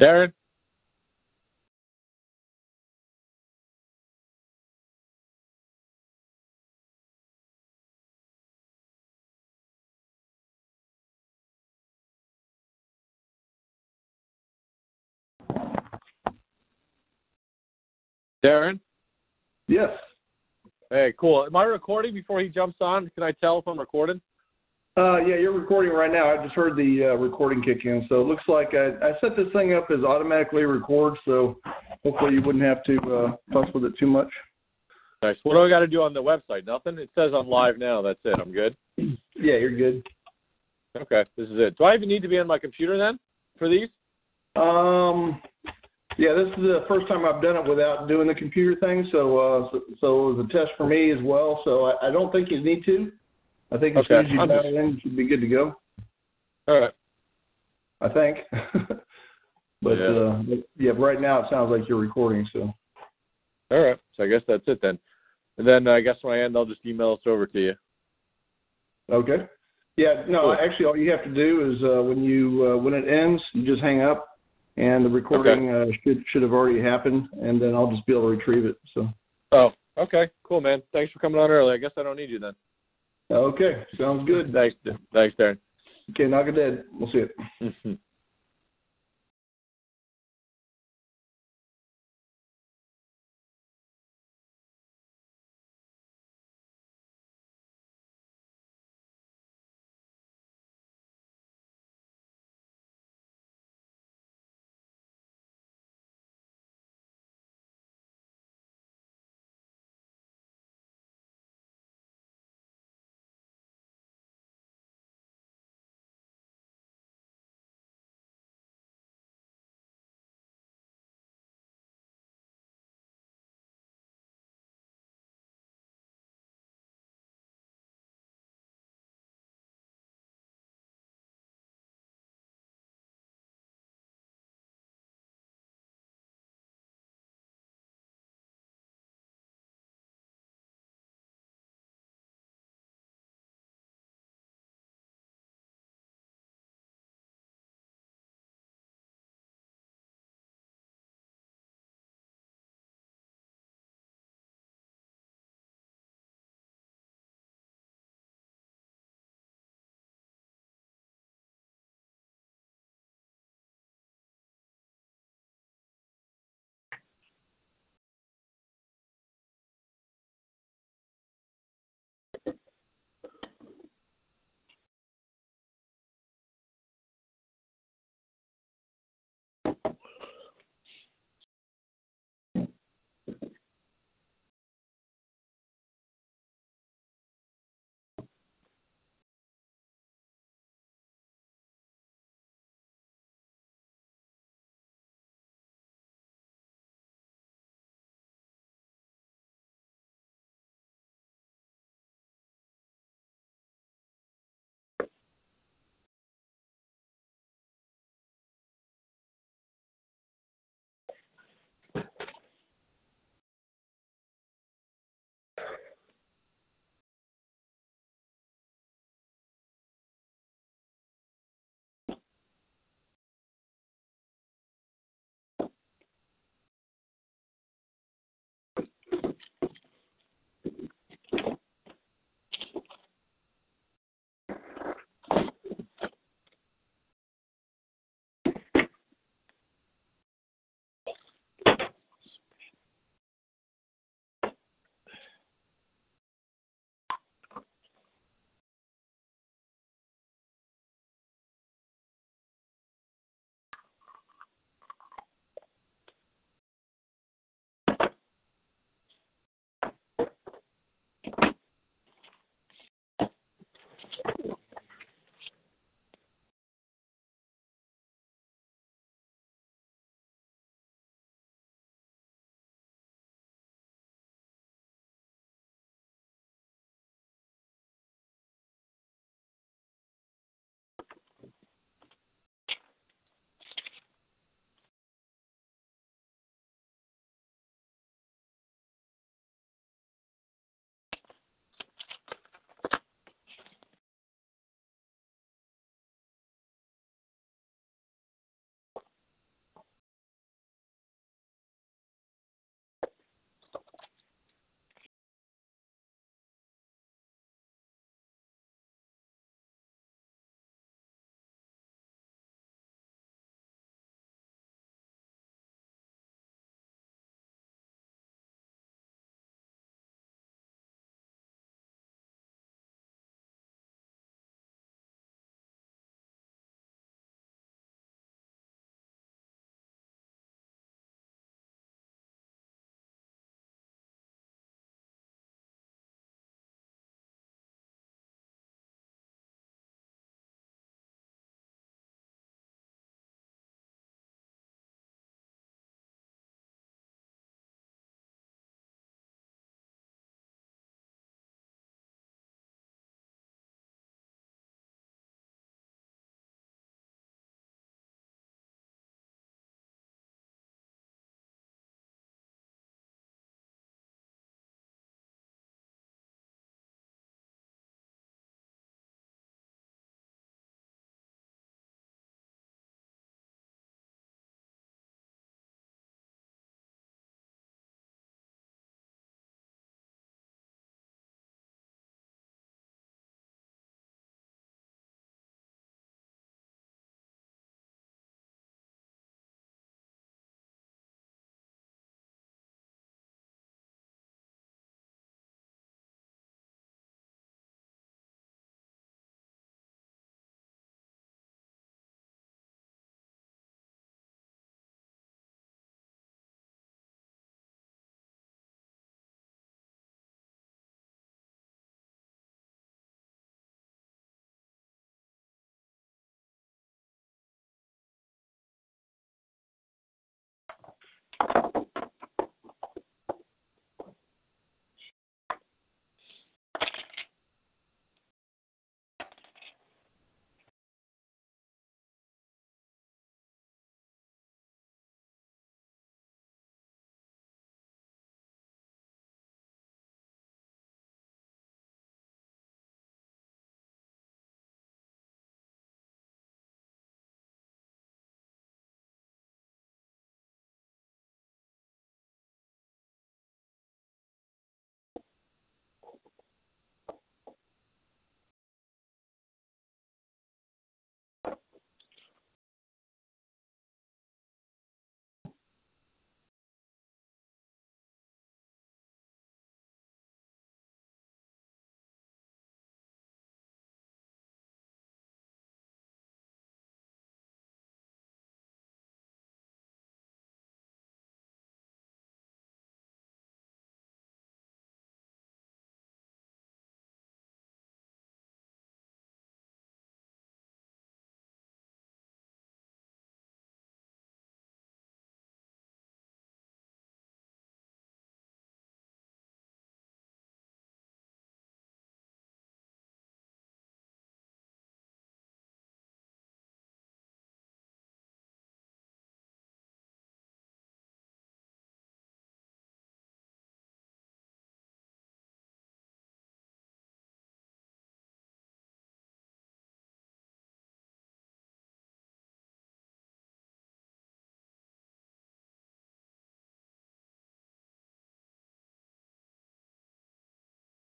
Darren? Darren? Yes. Hey, cool. Am I recording before he jumps on? Can I tell if I'm recording? Uh, yeah, you're recording right now. I just heard the uh, recording kick in, so it looks like I, I set this thing up as automatically record, so hopefully you wouldn't have to uh, fuss with it too much. Nice. What do I got to do on the website? Nothing. It says I'm live now. That's it. I'm good. Yeah, you're good. Okay, this is it. Do I even need to be on my computer then for these? Um, yeah, this is the first time I've done it without doing the computer thing, so uh, so, so it was a test for me as well. So I, I don't think you need to. I think as Okay, soon as you dial in, you should be good to go. All right. I think. but Yeah. uh, but, yeah, right now it sounds like you're recording. So All right. So I guess that's it then. And then I guess when I end, I'll just email this over to you. okay. Yeah, no, Cool. actually, all you have to do is uh, when you uh, when it ends, you just hang up, and the recording uh, should should have already happened, and then I'll just be able to retrieve it. So Oh, okay. Cool, man. Thanks for coming on early. I guess I don't need you then. Okay, sounds good. Thanks. Thanks, Darren. Okay, knock it dead. We'll see it.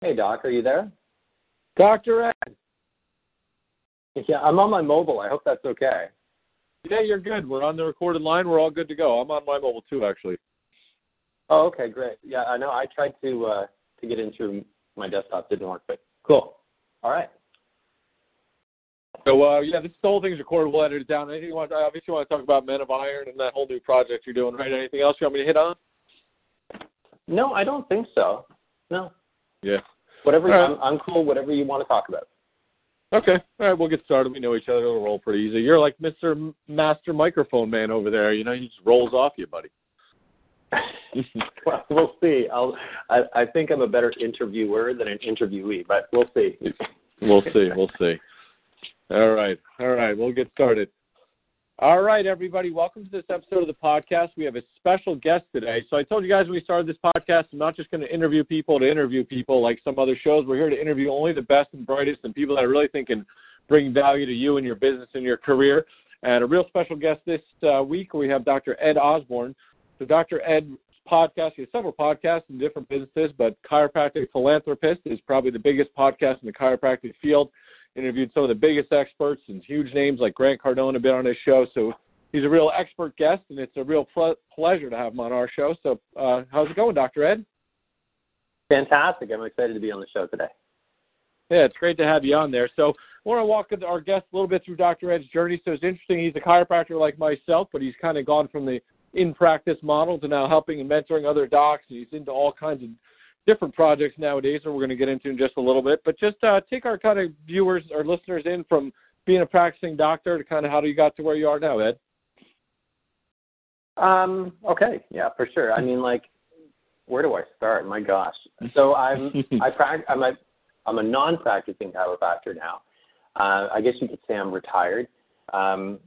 Hey, Doc, are you there? Dr. Ed. Yeah, I'm on my mobile. I hope that's okay. Yeah, you're good. We're on the recorded line. We're all good to go. I'm on my mobile too, actually. Oh, okay, great. Yeah, I know. I tried to uh, to get in through my desktop, didn't work, but cool. All right. So uh, yeah, this whole thing's recorded. We'll edit it down. Anything you want? I obviously want to talk about Men of Iron and that whole new project you're doing, right? Anything else you want me to hit on? No, I don't think so. No. Yeah. Whatever. Right. I'm, I'm cool. Whatever you want to talk about. Okay. All right, we'll get started. We know each other. It'll roll pretty easy. You're like Mr. M- Master Microphone Man over there. You know, he just rolls off you, buddy. well, we'll see. I'll. I, I think I'm a better interviewer than an interviewee, but we'll see. We'll see. We'll see. All right. All right. We'll get started. All right, everybody. Welcome to this episode of the podcast. We have a special guest today. So I told you guys when we started this podcast, I'm not just going to interview people to interview people like some other shows. We're here to interview only the best and brightest and people that I really think can bring value to you and your business and your career. And a real special guest this uh, week, we have Dr. Ed Osborne. So Dr. Ed's podcast, he has several podcasts in different businesses, but Chiropractic Philanthropist is probably the biggest podcast in the chiropractic field interviewed some of the biggest experts and huge names like Grant Cardone have been on his show. So he's a real expert guest, and it's a real ple- pleasure to have him on our show. So uh, how's it going, Dr. Ed? Fantastic. I'm excited to be on the show today. Yeah, it's great to have you on there. So I want to walk our guest a little bit through Dr. Ed's journey. So it's interesting. He's a chiropractor like myself, but he's kind of gone from the in practice model to now helping and mentoring other docs. And he's into all kinds of different projects nowadays that we're going to get into in just a little bit. But just uh, take our kind of viewers or listeners in from being a practicing doctor to kind of how do you got to where you are now, Ed. Um, okay, yeah, for sure. I mean, like, where do I start? My gosh. So I'm I prac- I'm a I'm a non-practicing chiropractor now. Uh, I guess you could say I'm retired. Um,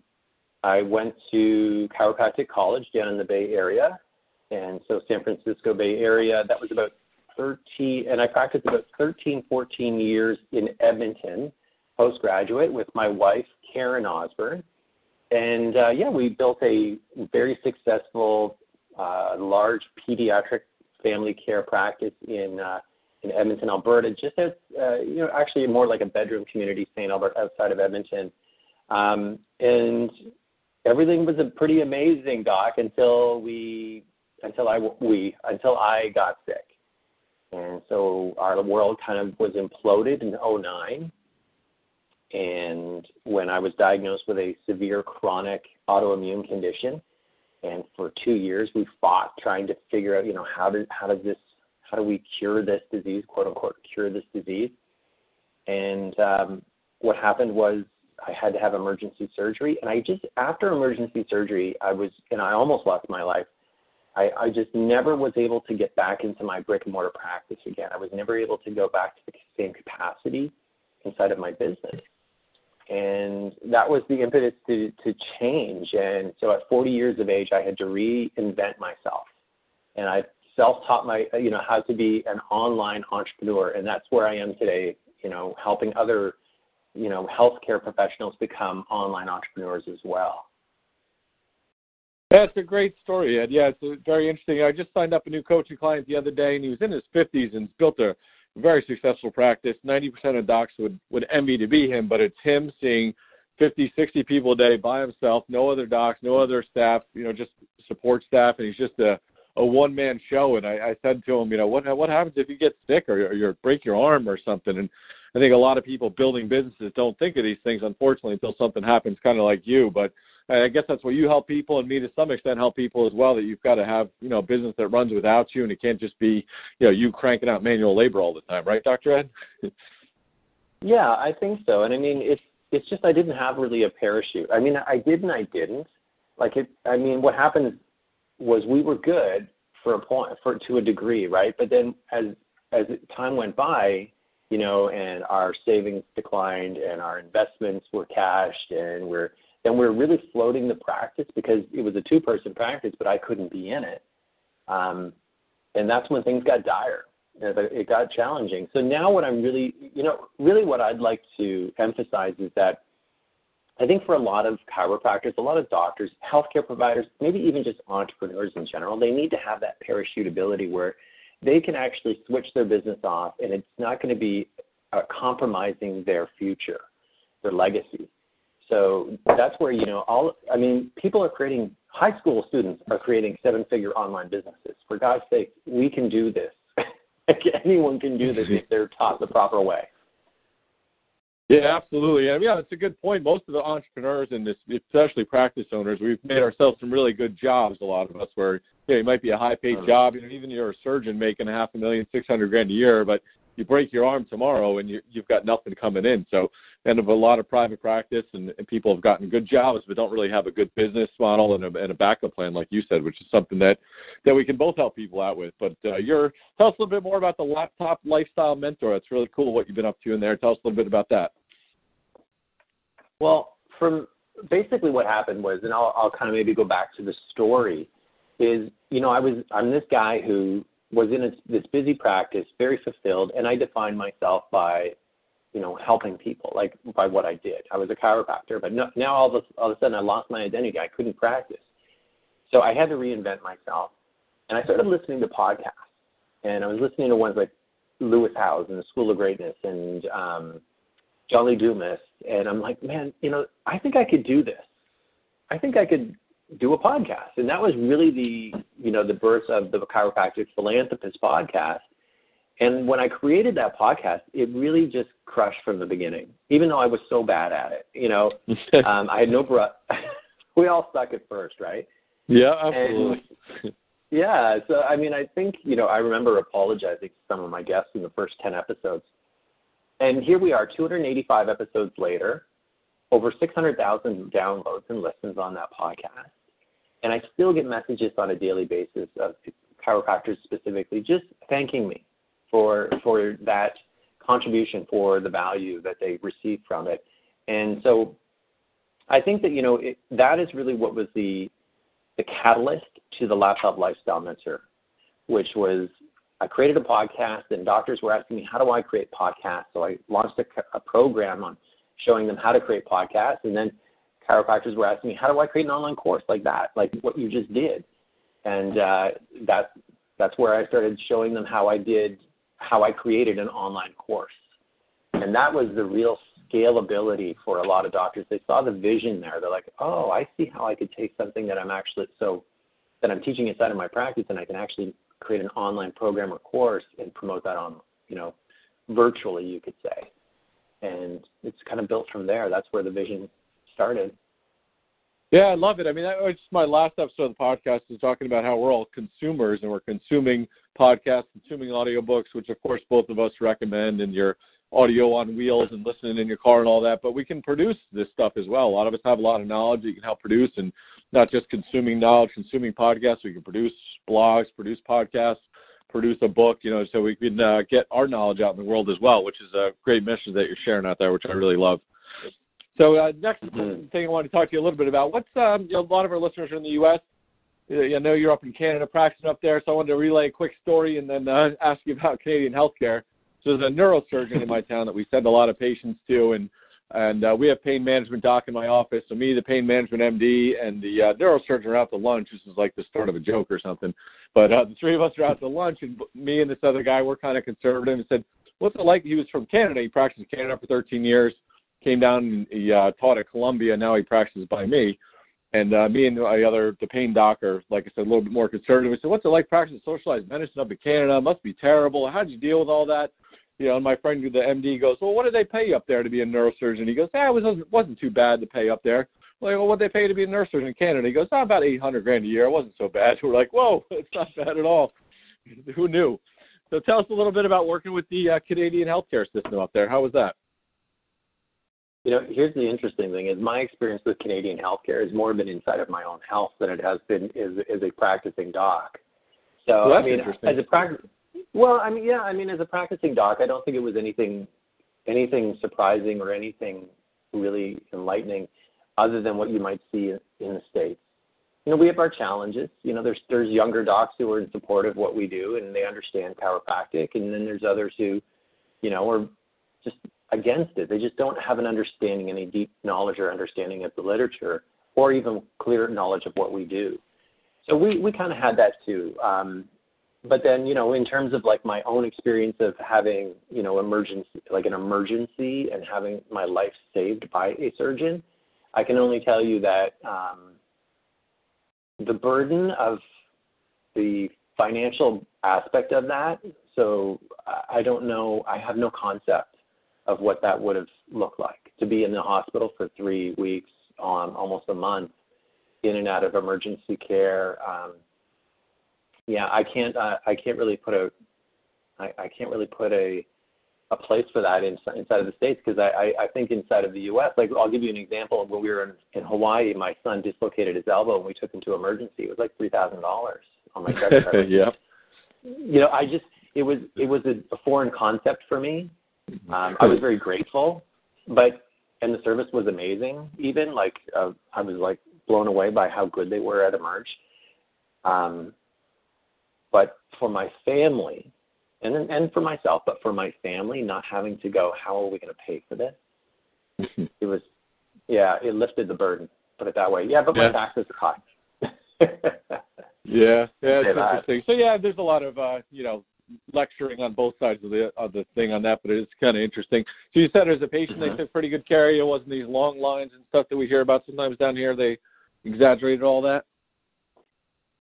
I went to chiropractic college down in the Bay Area, and so San Francisco Bay Area. That was about 13, and I practiced about 13, 14 years in Edmonton, postgraduate with my wife Karen Osborne, and uh, yeah, we built a very successful, uh, large pediatric family care practice in uh, in Edmonton, Alberta. Just as uh, you know, actually more like a bedroom community, St. Albert, outside of Edmonton, um, and everything was a pretty amazing, Doc, until we until I we until I got sick. And so our world kind of was imploded in 09. And when I was diagnosed with a severe chronic autoimmune condition, and for two years we fought trying to figure out, you know, how does how does this how do we cure this disease, quote unquote, cure this disease? And um, what happened was I had to have emergency surgery, and I just after emergency surgery, I was and I almost lost my life. I, I just never was able to get back into my brick and mortar practice again. I was never able to go back to the same capacity inside of my business. And that was the impetus to, to change. And so at 40 years of age, I had to reinvent myself. And I self-taught my, you know, how to be an online entrepreneur. And that's where I am today, you know, helping other, you know, healthcare professionals become online entrepreneurs as well. That's a great story, Ed. Yeah, it's very interesting. I just signed up a new coaching client the other day, and he was in his 50s and built a very successful practice. 90% of docs would, would envy to be him, but it's him seeing 50, 60 people a day by himself, no other docs, no other staff, you know, just support staff, and he's just a, a one man show. And I, I said to him, you know, what what happens if you get sick or, or you break your arm or something? And I think a lot of people building businesses don't think of these things, unfortunately, until something happens, kind of like you. But I guess that's what you help people, and me to some extent help people as well. That you've got to have you know business that runs without you, and it can't just be you know you cranking out manual labor all the time, right, Doctor Ed? yeah, I think so. And I mean, it's it's just I didn't have really a parachute. I mean, I did and I didn't. Like it. I mean, what happened was we were good for a point for to a degree, right? But then as as time went by, you know, and our savings declined and our investments were cashed and we're then we are really floating the practice because it was a two person practice, but I couldn't be in it. Um, and that's when things got dire. It got challenging. So now, what I'm really, you know, really what I'd like to emphasize is that I think for a lot of chiropractors, a lot of doctors, healthcare providers, maybe even just entrepreneurs in general, they need to have that parachute ability where they can actually switch their business off, and it's not going to be uh, compromising their future, their legacy. So that's where you know all. I mean, people are creating. High school students are creating seven-figure online businesses. For God's sake, we can do this. Anyone can do this if they're taught the proper way. Yeah, absolutely. I mean, yeah, it's a good point. Most of the entrepreneurs and this, especially practice owners, we've made ourselves some really good jobs. A lot of us, where you know, it might be a high-paid uh-huh. job. You know, even you're a surgeon making a half a million, six hundred grand a year, but you break your arm tomorrow and you, you've got nothing coming in. So, and of a lot of private practice and, and people have gotten good jobs, but don't really have a good business model and a, and a backup plan, like you said, which is something that that we can both help people out with. But uh, you're tell us a little bit more about the laptop lifestyle mentor. That's really cool what you've been up to in there. Tell us a little bit about that. Well, from basically what happened was, and I'll, I'll kind of maybe go back to the story, is you know I was I'm this guy who was in this busy practice, very fulfilled, and I defined myself by you know helping people, like by what I did. I was a chiropractor, but no, now all of a, all of a sudden I lost my identity. I couldn't practice, so I had to reinvent myself, and I started listening to podcasts, and I was listening to ones like Lewis Howes and the School of Greatness and um, John Lee Dumas, and I'm like, man, you know, I think I could do this. I think I could do a podcast, and that was really the you know the birth of the chiropractic philanthropist podcast. And when I created that podcast, it really just crushed from the beginning. Even though I was so bad at it, you know, um, I had no breath. we all suck at first, right? Yeah, absolutely. And, yeah, so I mean, I think you know, I remember apologizing to some of my guests in the first ten episodes and here we are, 285 episodes later, over 600,000 downloads and listens on that podcast. And I still get messages on a daily basis of chiropractors specifically just thanking me for for that contribution, for the value that they received from it. And so I think that you know it, that is really what was the the catalyst to the laptop lifestyle mentor, which was I created a podcast, and doctors were asking me, how do I create podcasts? So I launched a, a program on showing them how to create podcasts. And then chiropractors were asking me, how do I create an online course like that, like what you just did? And uh, that, that's where I started showing them how I did, how I created an online course. And that was the real scalability for a lot of doctors. They saw the vision there. They're like, oh, I see how I could take something that I'm actually so that I'm teaching inside of my practice and I can actually create an online program or course and promote that on, you know, virtually, you could say. And it's kind of built from there. That's where the vision started. Yeah, I love it. I mean, that was my last episode of the podcast is talking about how we're all consumers and we're consuming podcasts, consuming audiobooks, which of course both of us recommend, and your audio on wheels and listening in your car and all that. But we can produce this stuff as well. A lot of us have a lot of knowledge you can help produce, and not just consuming knowledge, consuming podcasts. We can produce blogs, produce podcasts, produce a book, you know, so we can uh, get our knowledge out in the world as well, which is a great mission that you're sharing out there, which I really love. So uh, next mm-hmm. thing I want to talk to you a little bit about, what's um, you know, a lot of our listeners are in the U.S. I know you're up in Canada practicing up there, so I wanted to relay a quick story and then uh, ask you about Canadian healthcare. So there's a neurosurgeon in my town that we send a lot of patients to, and and uh, we have pain management doc in my office. So me, the pain management MD, and the uh, neurosurgeon are out to lunch. This is like the start of a joke or something. But uh, the three of us are out to lunch, and me and this other guy, we're kind of conservative, and said, "What's it like?" He was from Canada. He practiced in Canada for 13 years. Came down and he uh, taught at Columbia. Now he practices by me. And uh, me and the other, the pain doc, are, like I said, a little bit more conservative. We said, "What's it like practicing socialized medicine up in Canada? It must be terrible. How did you deal with all that?" you know, and my friend, the MD, goes, "Well, what did they pay you up there to be a neurosurgeon?" He goes, "Yeah, it was wasn't too bad to pay up there." Like, well, what they pay to be a neurosurgeon in Canada? He goes, oh, about eight hundred grand a year. It wasn't so bad. We're like, "Whoa, it's not bad at all." Who knew? So tell us a little bit about working with the uh, Canadian healthcare system up there. How was that? You know, here's the interesting thing: is my experience with Canadian healthcare has more been inside of my own health than it has been as, as a practicing doc. So well, I mean, as a practice, well, I mean, yeah, I mean, as a practicing doc, I don't think it was anything, anything surprising or anything really enlightening, other than what you might see in, in the states. You know, we have our challenges. You know, there's there's younger docs who are in support of what we do and they understand chiropractic, and then there's others who, you know, are against it. They just don't have an understanding, any deep knowledge or understanding of the literature, or even clear knowledge of what we do. So we we kind of had that too. Um, but then you know in terms of like my own experience of having you know emergency like an emergency and having my life saved by a surgeon i can only tell you that um the burden of the financial aspect of that so i don't know i have no concept of what that would have looked like to be in the hospital for three weeks on um, almost a month in and out of emergency care um yeah, I can't. Uh, I can't really put a. I, I can't really put a a place for that inside, inside of the states because I, I I think inside of the U.S. Like I'll give you an example. When we were in, in Hawaii, my son dislocated his elbow and we took him to emergency. It was like three thousand dollars on my credit card. yeah. You know, I just it was it was a, a foreign concept for me. Um, I was very grateful, but and the service was amazing. Even like uh, I was like blown away by how good they were at Emerge. Um, but for my family, and and for myself, but for my family, not having to go, how are we going to pay for this? it was, yeah, it lifted the burden. Put it that way. Yeah, but my yeah. taxes are high. yeah, yeah, it's interesting. So yeah, there's a lot of uh, you know lecturing on both sides of the of the thing on that, but it's kind of interesting. So you said as a patient mm-hmm. they took pretty good care. It wasn't these long lines and stuff that we hear about sometimes down here. They exaggerated all that.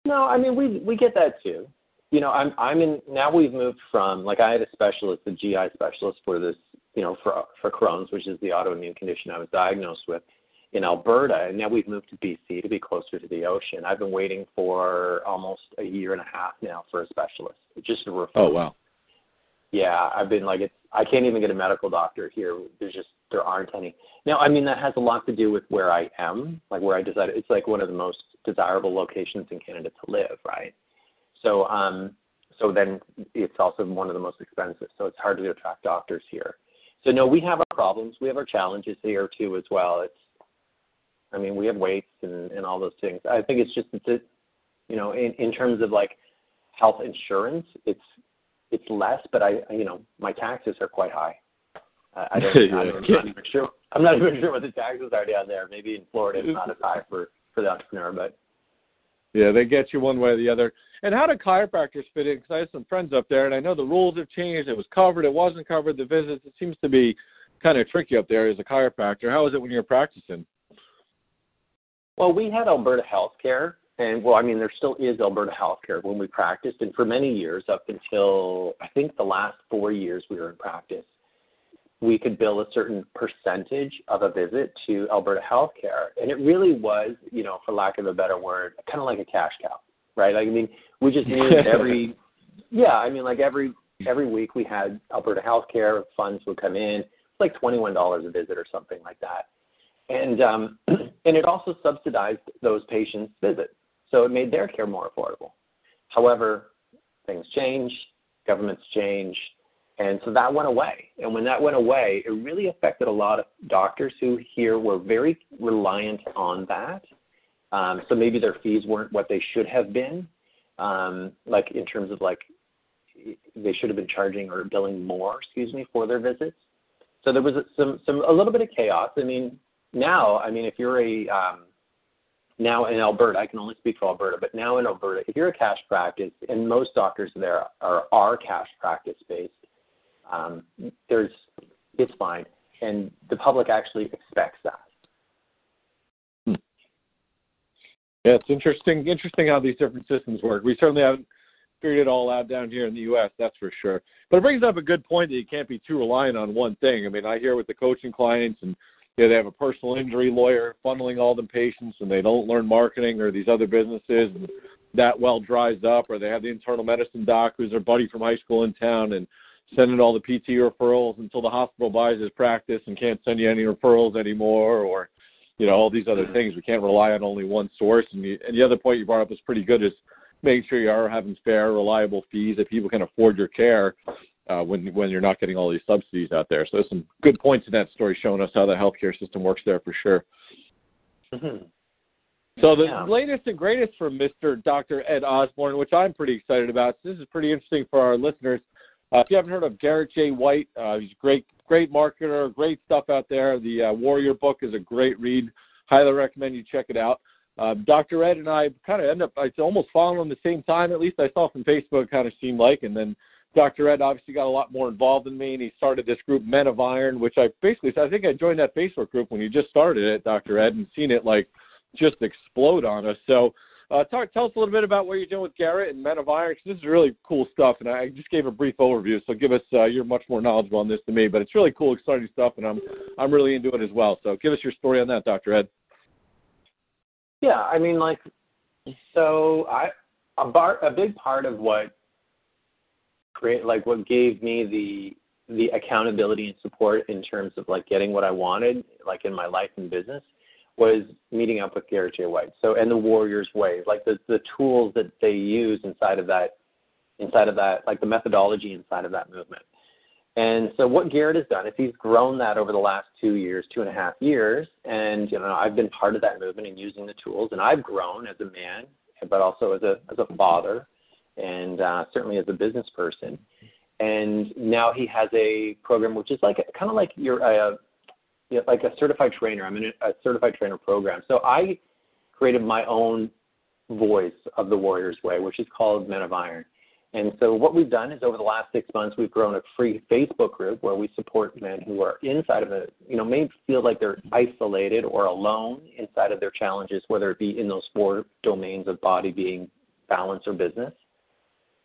No, I mean we we get that too you know, I'm I'm in now. We've moved from like I had a specialist, a GI specialist for this, you know, for for Crohn's, which is the autoimmune condition I was diagnosed with in Alberta, and now we've moved to BC to be closer to the ocean. I've been waiting for almost a year and a half now for a specialist, just a referral. Oh wow. Yeah, I've been like it's. I can't even get a medical doctor here. There's just there aren't any. Now, I mean that has a lot to do with where I am, like where I decided. It's like one of the most desirable locations in Canada to live, right? So um, so then it's also one of the most expensive. So it's hard to attract doctors here. So no, we have our problems. We have our challenges here too as well. It's I mean we have waits and, and all those things. I think it's just it's a, you know in, in terms of like health insurance, it's it's less, but I you know my taxes are quite high. I, I don't, yeah. I'm, not even sure. I'm not even sure what the taxes are down there. Maybe in Florida it's not as high for for the entrepreneur, but yeah, they get you one way or the other. And how do chiropractors fit in? Because I have some friends up there, and I know the rules have changed. It was covered, it wasn't covered. The visits, it seems to be kind of tricky up there as a chiropractor. How is it when you're practicing? Well, we had Alberta Healthcare, and well, I mean, there still is Alberta Healthcare when we practiced, and for many years, up until I think the last four years we were in practice, we could bill a certain percentage of a visit to Alberta Healthcare, and it really was, you know, for lack of a better word, kind of like a cash cow right? Like, I mean, we just knew that every, yeah, I mean, like every every week we had Alberta Healthcare funds would come in, it's like twenty one dollars a visit or something like that, and um, and it also subsidized those patients' visits, so it made their care more affordable. However, things change, governments change, and so that went away. And when that went away, it really affected a lot of doctors who here were very reliant on that um, so maybe their fees weren't what they should have been, um, like in terms of like they should have been charging or billing more, excuse me, for their visits. So there was some some a little bit of chaos. I mean, now, I mean, if you're a um, now in Alberta, I can only speak for Alberta, but now in Alberta, if you're a cash practice, and most doctors there are are cash practice based, um, there's it's fine, and the public actually expects that. Yeah, it's interesting. Interesting how these different systems work. We certainly haven't figured it all out down here in the U.S. That's for sure. But it brings up a good point that you can't be too reliant on one thing. I mean, I hear with the coaching clients, and you know, they have a personal injury lawyer funneling all the patients, and they don't learn marketing or these other businesses, and that well dries up. Or they have the internal medicine doc who's their buddy from high school in town, and sending all the PT referrals until the hospital buys his practice and can't send you any referrals anymore, or you know all these other mm-hmm. things. We can't rely on only one source. And, you, and the other point you brought up is pretty good is making sure you are having fair, reliable fees that people can afford your care uh, when when you're not getting all these subsidies out there. So there's some good points in that story showing us how the healthcare system works there for sure. Mm-hmm. So the yeah. latest and greatest from Mr. Dr. Ed Osborne, which I'm pretty excited about. This is pretty interesting for our listeners. Uh, if you haven't heard of Garrett J. White, uh, he's a great great marketer, great stuff out there. The uh, Warrior book is a great read. Highly recommend you check it out. uh, Dr. Ed and I kind of end up, it's almost following the same time, at least I saw from Facebook, kind of seemed like. And then Dr. Ed obviously got a lot more involved than me, and he started this group, Men of Iron, which I basically, I think I joined that Facebook group when you just started it, Dr. Ed, and seen it like just explode on us. So, uh, talk, tell us a little bit about what you're doing with Garrett and Men of Iron. Cause this is really cool stuff, and I just gave a brief overview. So give us, uh, you're much more knowledgeable on this than me, but it's really cool, exciting stuff, and I'm I'm really into it as well. So give us your story on that, Dr. Ed. Yeah, I mean, like, so I a bar a big part of what create like what gave me the the accountability and support in terms of like getting what I wanted, like in my life and business, was meeting up with Garrett J. White. So and the Warriors Way, like the the tools that they use inside of that, inside of that, like the methodology inside of that movement. And so what Garrett has done is he's grown that over the last two years, two and a half years, and you know I've been part of that movement and using the tools, and I've grown as a man, but also as a as a father, and uh, certainly as a business person. And now he has a program which is like kind of like your uh, you like a certified trainer. I'm in a certified trainer program. So I created my own voice of the Warriors Way, which is called Men of Iron. And so what we've done is over the last six months, we've grown a free Facebook group where we support men who are inside of it, you know, may feel like they're isolated or alone inside of their challenges, whether it be in those four domains of body, being, balance, or business.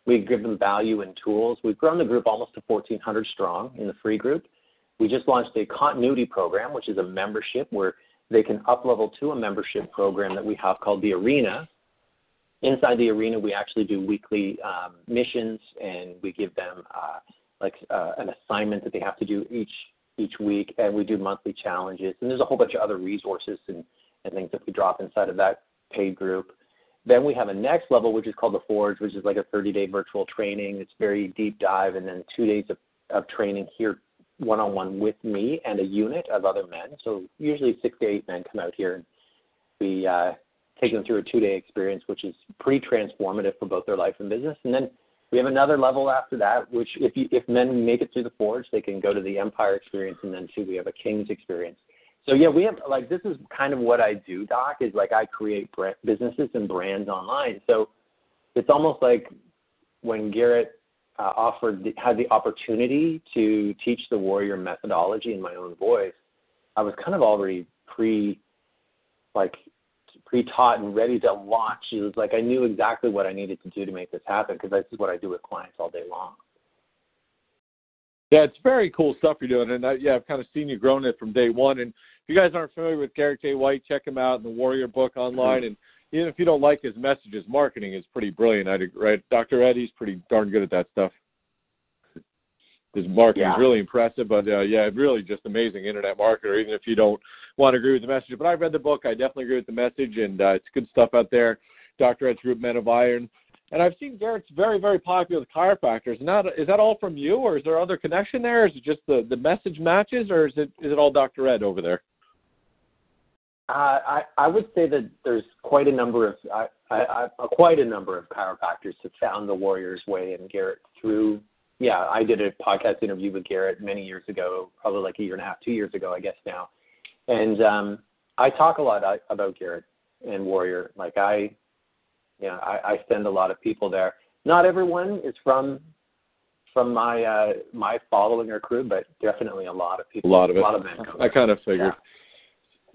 We give them value and tools. We've grown the group almost to 1,400 strong in the free group. We just launched a continuity program, which is a membership where they can up level to a membership program that we have called the Arena, inside the arena, we actually do weekly um, missions, and we give them uh, like uh, an assignment that they have to do each each week, and we do monthly challenges. And there's a whole bunch of other resources and, and things that we drop inside of that paid group. Then we have a next level, which is called the Forge, which is like a 30-day virtual training. It's very deep dive, and then two days of, of training here one-on-one with me and a unit of other men. So usually six to eight men come out here, and we uh, take them through a two day experience, which is pretty transformative for both their life and business. And then we have another level after that, which if you, if men make it through the forge, they can go to the empire experience, and then too we have a king's experience. So yeah, we have like this is kind of what I do, Doc. Is like I create brand, businesses and brands online. So it's almost like when Garrett uh, offered had the opportunity to teach the warrior methodology in my own voice, I was kind of already pre like pre-taught and ready to launch. It was like I knew exactly what I needed to do to make this happen because this is what I do with clients all day long. Yeah, it's very cool stuff you're doing, and I, yeah, I've kind of seen you growing it from day one. And you guys aren't familiar with Garrett J. White, check him out in the Warrior book online. Mm-hmm. And even if you don't like his messages, marketing is pretty brilliant. I right, Dr. Eddie's pretty darn good at that stuff. His marketing yeah. is really impressive, but uh, yeah, really just amazing internet marketer. Even if you don't want to agree with the message, but I read the book, I definitely agree with the message, and uh, it's good stuff out there. Dr. Ed's group, Men of Iron, and I've seen Garrett's very, very popular with chiropractors. Now, is that all from you, or is there other connection there? Is it just the the message matches, or is it is it all Dr. Ed over there? Uh, I I would say that there's quite a number of I, I, I, quite a number of chiropractors have found the Warrior's Way and Garrett through yeah, I did a podcast interview with Garrett many years ago, probably like a year and a half, two years ago, I guess now. And um, I talk a lot about Garrett and Warrior. Like I, you know, I, I send a lot of people there. Not everyone is from from my uh, my following or crew, but definitely a lot of people. A lot of it. A lot of men. I kind of figured. Yeah.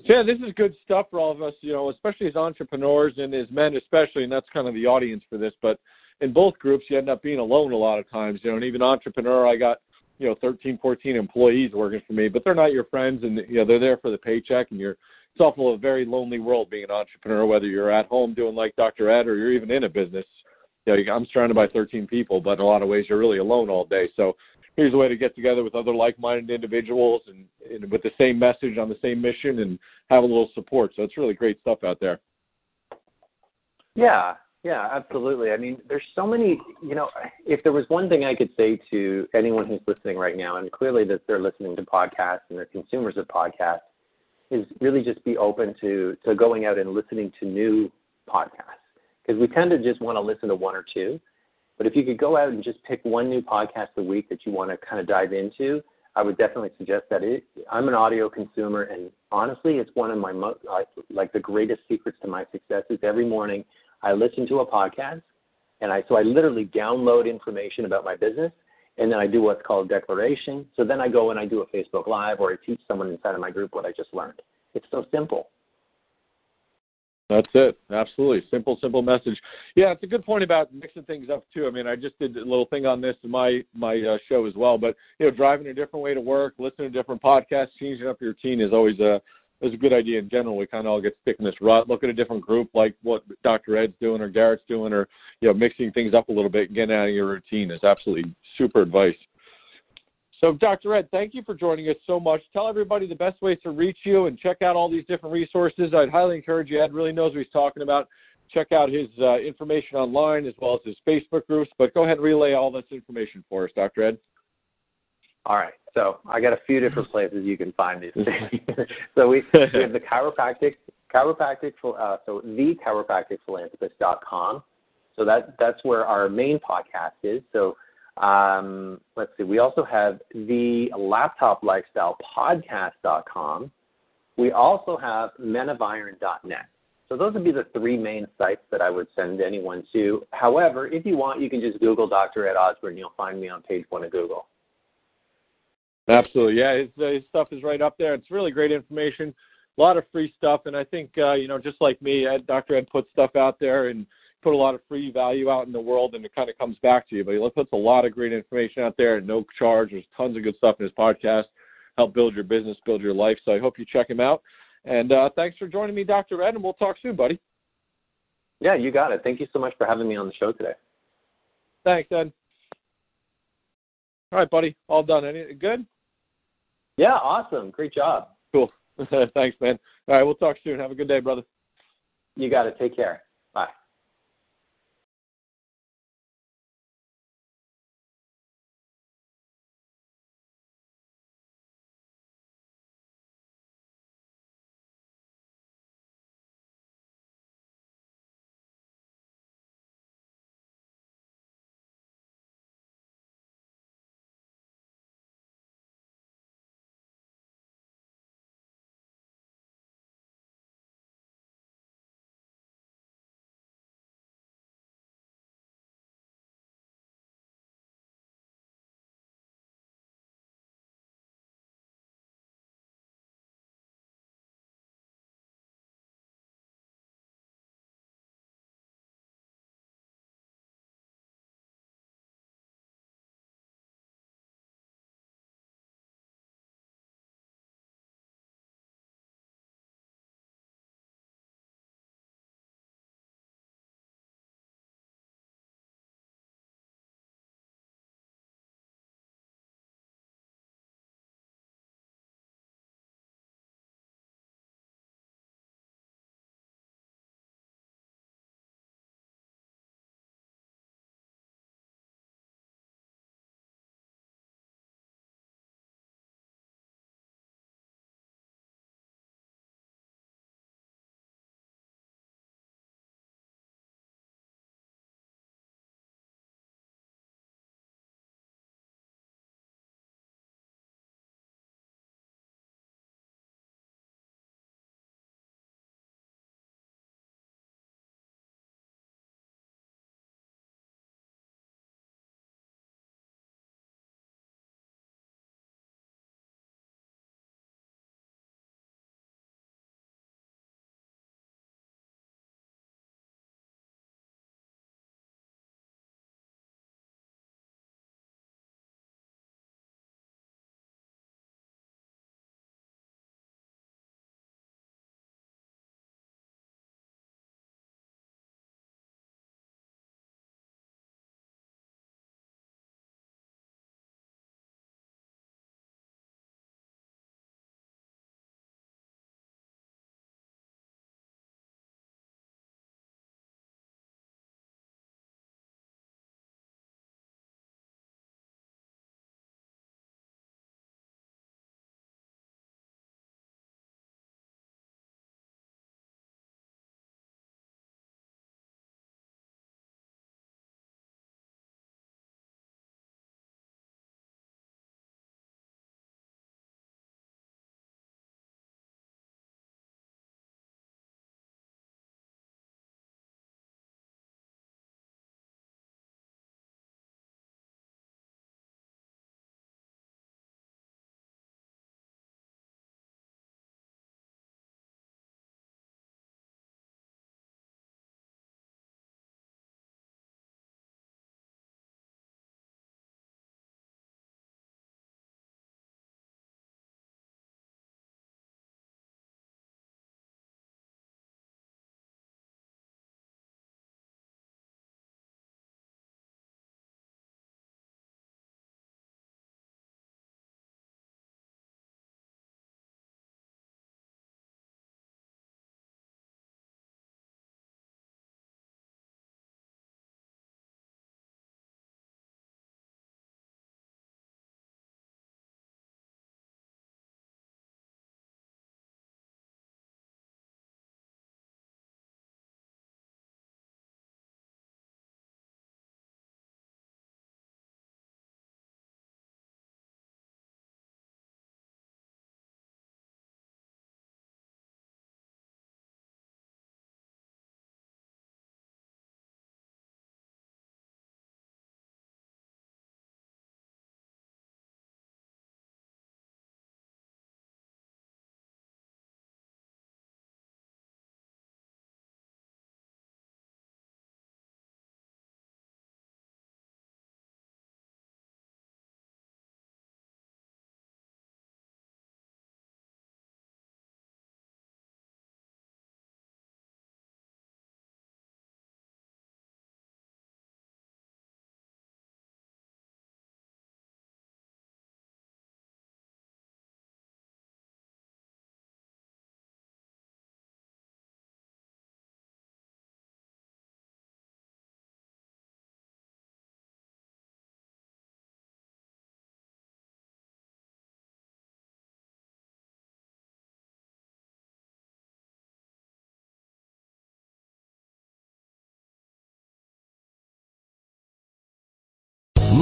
Yeah, this is good stuff for all of us, you know, especially as entrepreneurs and as men, especially, and that's kind of the audience for this. But in both groups, you end up being alone a lot of times. You know, and even entrepreneur, I got you know 13, 14 employees working for me, but they're not your friends, and you know they're there for the paycheck, and you're it's awful a very lonely world being an entrepreneur, whether you're at home doing like Dr. Ed or you're even in a business. You know, I'm surrounded by 13 people, but in a lot of ways you're really alone all day. So here's a way to get together with other like-minded individuals and, and with the same message on the same mission and have a little support. So it's really great stuff out there. Yeah, yeah, absolutely. I mean, there's so many, you know, if there was one thing I could say to anyone who's listening right now, and clearly that they're listening to podcasts and they're consumers of podcasts, is really just be open to, to going out and listening to new podcasts. Because we tend to just want to listen to one or two. But if you could go out and just pick one new podcast a week that you want to kind of dive into, I would definitely suggest that. It, I'm an audio consumer, and honestly, it's one of my most like the greatest secrets to my success is every morning I listen to a podcast, and I so I literally download information about my business, and then I do what's called declaration. So then I go and I do a Facebook Live, or I teach someone inside of my group what I just learned. It's so simple. That's it. Absolutely. Simple, simple message. Yeah, it's a good point about mixing things up too. I mean, I just did a little thing on this in my my uh, show as well. But you know, driving a different way to work, listening to different podcasts, changing up your routine is always a is a good idea in general. We kind of all get stuck in this rut. Look at a different group, like what Dr. Ed's doing or Garrett's doing, or you know, mixing things up a little bit and getting out of your routine is absolutely super advice. So, Dr. Ed, thank you for joining us so much. Tell everybody the best ways to reach you and check out all these different resources. I'd highly encourage you. Ed really knows what he's talking about. Check out his uh, information online as well as his Facebook groups. But go ahead and relay all this information for us, Dr. Ed. All right. So I got a few different places you can find these things. so we, we have the chiropractic, chiropractic, uh, so the chiropracticphilanthropist.com. So that that's where our main podcast is. So um, let's see. We also have the laptop lifestyle podcast.com. We also have menofiron.net. So those would be the three main sites that I would send anyone to. However, if you want, you can just Google Dr. Ed Osborne. And you'll find me on page one of Google. Absolutely, yeah. His, uh, his stuff is right up there. It's really great information. A lot of free stuff, and I think uh, you know, just like me, Ed, Dr. Ed puts stuff out there and put a lot of free value out in the world and it kind of comes back to you. But he puts a lot of great information out there at no charge. There's tons of good stuff in his podcast. Help build your business, build your life. So I hope you check him out. And uh, thanks for joining me, Dr. Ed, and we'll talk soon, buddy. Yeah, you got it. Thank you so much for having me on the show today. Thanks, Ed. All right, buddy. All done. Any good? Yeah, awesome. Great job. Cool. Thanks, man. All right, we'll talk soon. Have a good day, brother. You got it. Take care.